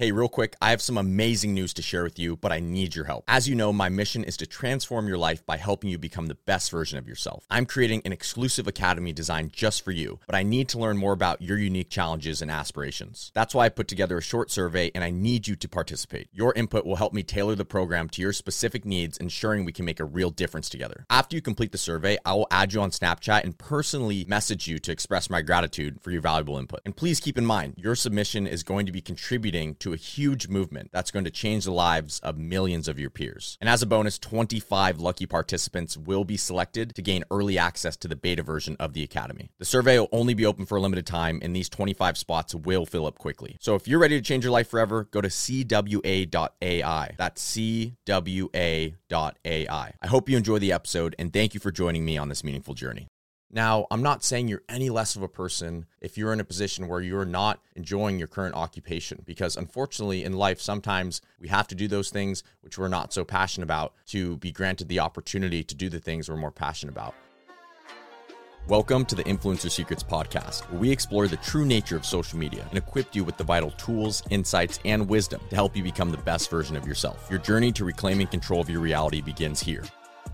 Hey, real quick, I have some amazing news to share with you, but I need your help. As you know, my mission is to transform your life by helping you become the best version of yourself. I'm creating an exclusive academy designed just for you, but I need to learn more about your unique challenges and aspirations. That's why I put together a short survey and I need you to participate. Your input will help me tailor the program to your specific needs, ensuring we can make a real difference together. After you complete the survey, I will add you on Snapchat and personally message you to express my gratitude for your valuable input. And please keep in mind, your submission is going to be contributing to a huge movement that's going to change the lives of millions of your peers. And as a bonus, 25 lucky participants will be selected to gain early access to the beta version of the Academy. The survey will only be open for a limited time, and these 25 spots will fill up quickly. So if you're ready to change your life forever, go to CWA.AI. That's CWA.AI. I hope you enjoy the episode, and thank you for joining me on this meaningful journey. Now, I'm not saying you're any less of a person if you're in a position where you're not enjoying your current occupation, because unfortunately in life, sometimes we have to do those things which we're not so passionate about to be granted the opportunity to do the things we're more passionate about. Welcome to the Influencer Secrets podcast, where we explore the true nature of social media and equip you with the vital tools, insights, and wisdom to help you become the best version of yourself. Your journey to reclaiming control of your reality begins here.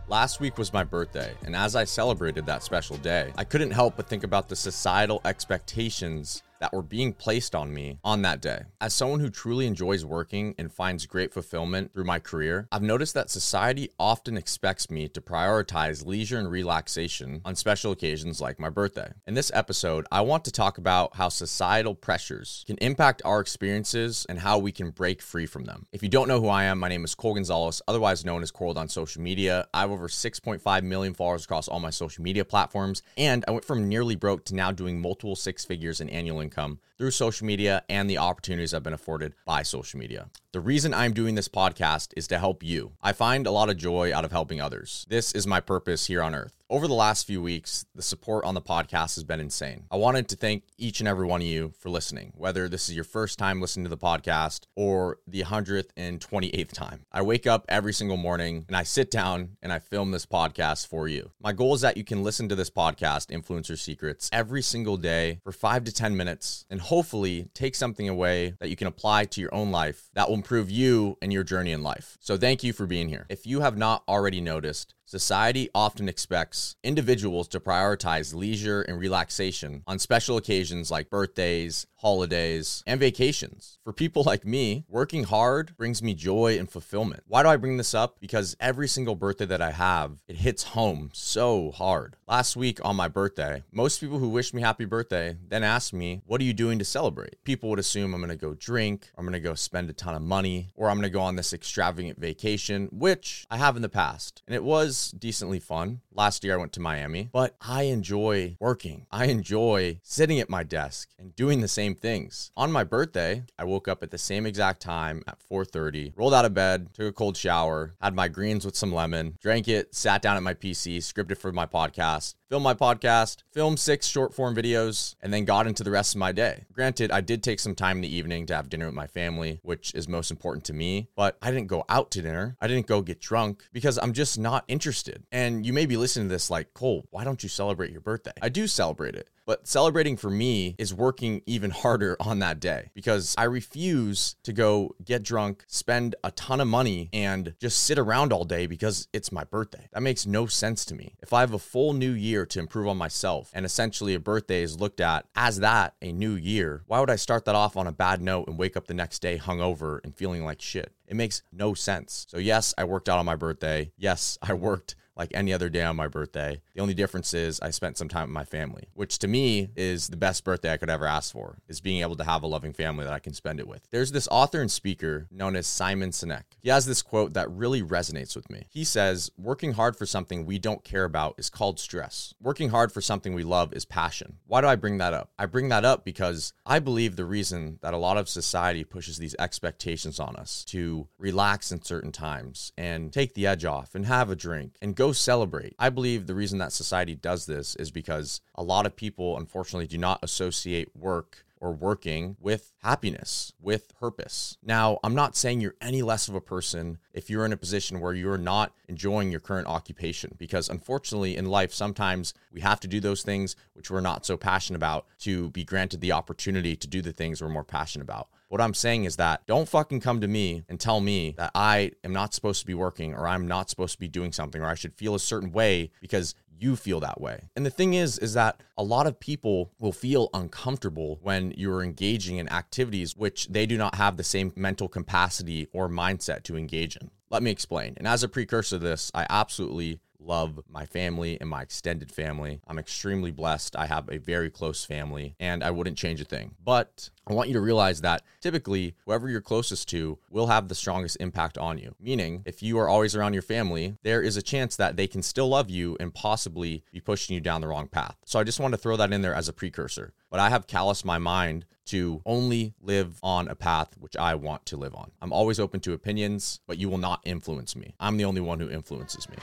Last week was my birthday, and as I celebrated that special day, I couldn't help but think about the societal expectations that were being placed on me on that day. As someone who truly enjoys working and finds great fulfillment through my career, I've noticed that society often expects me to prioritize leisure and relaxation on special occasions like my birthday. In this episode, I want to talk about how societal pressures can impact our experiences and how we can break free from them. If you don't know who I am, my name is Cole Gonzalez, otherwise known as Cold on social media. I have over 6.5 million followers across all my social media platforms, and I went from nearly broke to now doing multiple six figures in annual income through social media and the opportunities I've been afforded by social media. The reason I'm doing this podcast is to help you. I find a lot of joy out of helping others. This is my purpose here on earth. Over the last few weeks, the support on the podcast has been insane. I wanted to thank each and every one of you for listening, whether this is your first time listening to the podcast or the 128th time. I wake up every single morning and I sit down and I film this podcast for you. My goal is that you can listen to this podcast, Influencer Secrets, every single day for five to 10 minutes and hopefully take something away that you can apply to your own life that will improve you and your journey in life. So thank you for being here. If you have not already noticed, Society often expects individuals to prioritize leisure and relaxation on special occasions like birthdays, holidays, and vacations. For people like me, working hard brings me joy and fulfillment. Why do I bring this up? Because every single birthday that I have, it hits home so hard. Last week on my birthday, most people who wish me happy birthday then ask me, What are you doing to celebrate? People would assume I'm gonna go drink, I'm gonna go spend a ton of money, or I'm gonna go on this extravagant vacation, which I have in the past. And it was decently fun. Last year I went to Miami, but I enjoy working. I enjoy sitting at my desk and doing the same things. On my birthday, I woke up at the same exact time at 4:30, rolled out of bed, took a cold shower, had my greens with some lemon, drank it, sat down at my PC, scripted for my podcast, filmed my podcast, filmed six short form videos, and then got into the rest of my day. Granted, I did take some time in the evening to have dinner with my family, which is most important to me, but I didn't go out to dinner. I didn't go get drunk because I'm just not interested. And you may be listening to this like, Cole, why don't you celebrate your birthday? I do celebrate it. But celebrating for me is working even harder on that day because I refuse to go get drunk, spend a ton of money, and just sit around all day because it's my birthday. That makes no sense to me. If I have a full new year to improve on myself and essentially a birthday is looked at as that, a new year, why would I start that off on a bad note and wake up the next day hungover and feeling like shit? It makes no sense. So, yes, I worked out on my birthday. Yes, I worked like any other day on my birthday. The only difference is I spent some time with my family, which to me is the best birthday I could ever ask for, is being able to have a loving family that I can spend it with. There's this author and speaker known as Simon Sinek. He has this quote that really resonates with me. He says, Working hard for something we don't care about is called stress. Working hard for something we love is passion. Why do I bring that up? I bring that up because I believe the reason that a lot of society pushes these expectations on us to relax in certain times and take the edge off and have a drink and go go celebrate. I believe the reason that society does this is because a lot of people, unfortunately, do not associate work or working with happiness, with purpose. Now, I'm not saying you're any less of a person if you're in a position where you're not enjoying your current occupation, because unfortunately in life, sometimes we have to do those things which we're not so passionate about to be granted the opportunity to do the things we're more passionate about. What I'm saying is that don't fucking come to me and tell me that I am not supposed to be working or I'm not supposed to be doing something or I should feel a certain way because you feel that way. And the thing is is that a lot of people will feel uncomfortable when you're engaging in activities which they do not have the same mental capacity or mindset to engage in. Let me explain. And as a precursor to this, I absolutely love my family and my extended family. I'm extremely blessed. I have a very close family and I wouldn't change a thing. But I want you to realize that typically whoever you're closest to will have the strongest impact on you. Meaning, if you are always around your family, there is a chance that they can still love you and possibly be pushing you down the wrong path. So I just want to throw that in there as a precursor. But I have calloused my mind to only live on a path which I want to live on. I'm always open to opinions, but you will not influence me. I'm the only one who influences me.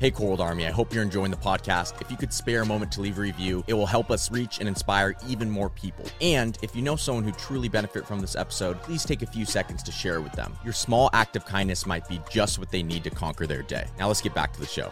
Hey, Cold Army, I hope you're enjoying the podcast. If you could spare a moment to leave a review, it will help us reach and inspire even more people. And if you know someone who truly benefit from this episode, please take a few seconds to share it with them. Your small act of kindness might be just what they need to conquer their day. Now let's get back to the show.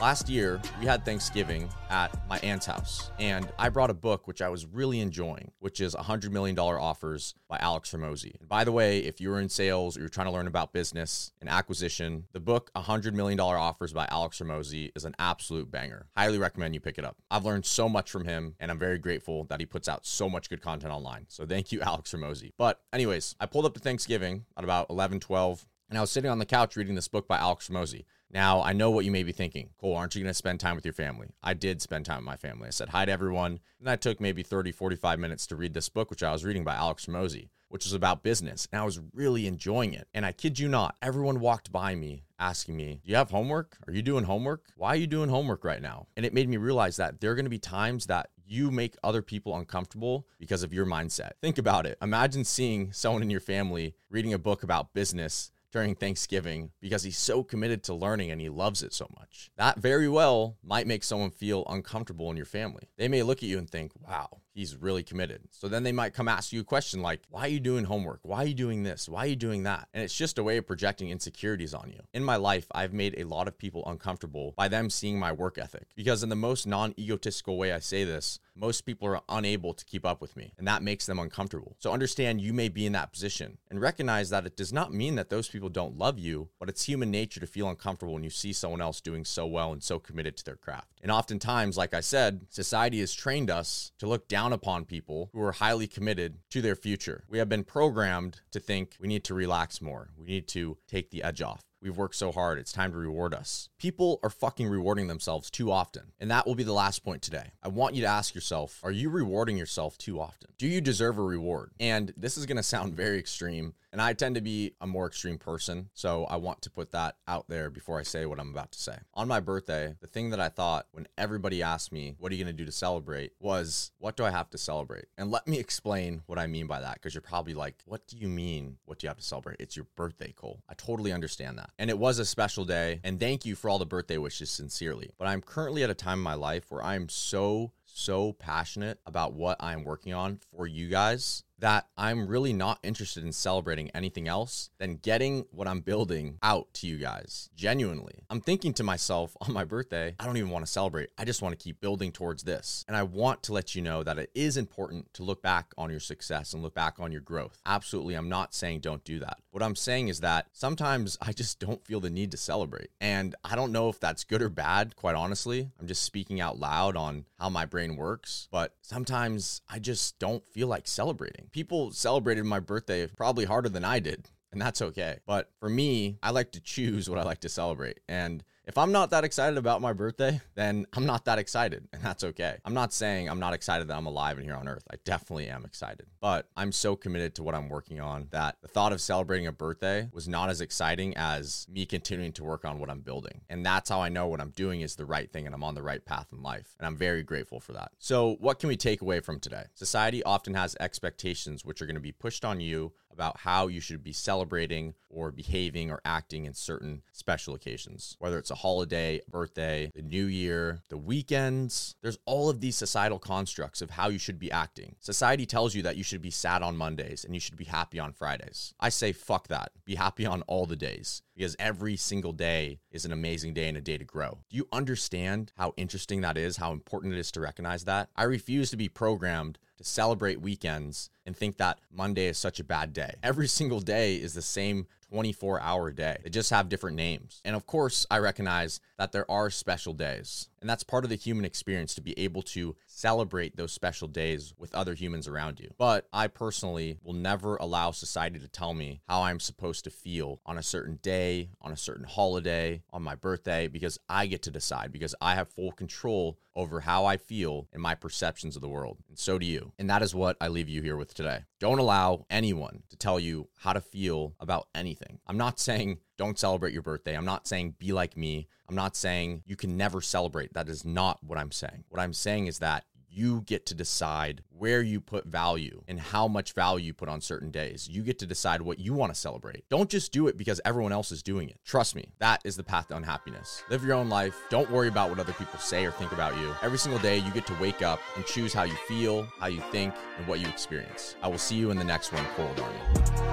Last year, we had Thanksgiving at my aunt's house, and I brought a book which I was really enjoying, which is $100 Million Offers by Alex Hormozi. And by the way, if you're in sales or you're trying to learn about business and acquisition, the book $100 Million Offers by Alex Hormozi is an absolute banger. Highly recommend you pick it up. I've learned so much from him, and I'm very grateful that he puts out so much good content online. So thank you, Alex Hormozi. But, anyways, I pulled up to Thanksgiving at about 11, 12, and I was sitting on the couch reading this book by Alex Hormozi. Now, I know what you may be thinking. Cole, aren't you going to spend time with your family? I did spend time with my family. I said hi to everyone. And I took maybe 30, 45 minutes to read this book, which I was reading by Alex Hormozi, which was about business. And I was really enjoying it. And I kid you not, everyone walked by me asking me, Do you have homework? Are you doing homework? Why are you doing homework right now? And it made me realize that there are going to be times that you make other people uncomfortable because of your mindset. Think about it. Imagine seeing someone in your family reading a book about business during Thanksgiving because he's so committed to learning and he loves it so much. That very well might make someone feel uncomfortable in your family. They may look at you and think, wow, he's really committed. So then they might come ask you a question like, why are you doing homework? Why are you doing this? Why are you doing that? And it's just a way of projecting insecurities on you. In my life, I've made a lot of people uncomfortable by them seeing my work ethic because, in the most non egotistical way I say this, most people are unable to keep up with me, and that makes them uncomfortable. So understand you may be in that position and recognize that it does not mean that those people don't love you, but it's human nature to feel uncomfortable when you see someone else doing so well and so committed to their craft. And oftentimes, like I said, society has trained us to look down upon people who are highly committed to their future. We have been programmed to think we need to relax more, we need to take the edge off. We've worked so hard. It's time to reward us. People are fucking rewarding themselves too often. And that will be the last point today. I want you to ask yourself Are you rewarding yourself too often? Do you deserve a reward? And this is going to sound very extreme. And I tend to be a more extreme person. So I want to put that out there before I say what I'm about to say. On my birthday, the thing that I thought when everybody asked me, What are you going to do to celebrate? was, What do I have to celebrate? And let me explain what I mean by that because you're probably like, What do you mean? What do you have to celebrate? It's your birthday, Cole. I totally understand that. And it was a special day. And thank you for all the birthday wishes sincerely. But I'm currently at a time in my life where I'm so, so passionate about what I'm working on for you guys that I'm really not interested in celebrating anything else than getting what I'm building out to you guys. Genuinely. I'm thinking to myself on my birthday, I don't even want to celebrate. I just want to keep building towards this. And I want to let you know that it is important to look back on your success and look back on your growth. Absolutely. I'm not saying don't do that. What I'm saying is that sometimes I just don't feel the need to celebrate. And I don't know if that's good or bad, quite honestly. I'm just speaking out loud on how my brain works. But sometimes I just don't feel like celebrating people celebrated my birthday probably harder than I did, and that's okay. But for me, I like to choose what I like to celebrate. And if I'm not that excited about my birthday, then I'm not that excited, and that's okay. I'm not saying I'm not excited that I'm alive and here on earth. I definitely am excited, but I'm so committed to what I'm working on that the thought of celebrating a birthday was not as exciting as me continuing to work on what I'm building. And that's how I know what I'm doing is the right thing and I'm on the right path in life. And I'm very grateful for that. So, what can we take away from today? Society often has expectations which are going to be pushed on you about how you should be celebrating or behaving or acting in certain special occasions, whether it's a holiday, birthday, the new year, the weekends. There's all of these societal constructs of how you should be acting. Society tells you that you should be sad on Mondays and you should be happy on Fridays. I say, fuck that. Be happy on all the days because every single day is an amazing day and a day to grow. Do you understand how interesting that is? How important it is to recognize that? I refuse to be programmed to celebrate weekends and think that Monday is such a bad day. Every single day is the same 24 hour day. They just have different names. And of course, I recognize that there are special days. And that's part of the human experience to be able to celebrate those special days with other humans around you. But I personally will never allow society to tell me how I'm supposed to feel on a certain day, on a certain holiday, on my birthday, because I get to decide, because I have full control over how I feel and my perceptions of the world. And so do you. And that is what I leave you here with today. Don't allow anyone to tell you how to feel about anything. I'm not saying don't celebrate your birthday. I'm not saying be like me. I'm not saying you can never celebrate. That is not what I'm saying. What I'm saying is that you get to decide where you put value and how much value you put on certain days. You get to decide what you want to celebrate. Don't just do it because everyone else is doing it. Trust me, that is the path to unhappiness. Live your own life. Don't worry about what other people say or think about you. Every single day, you get to wake up and choose how you feel, how you think, and what you experience. I will see you in the next one, Cold Army.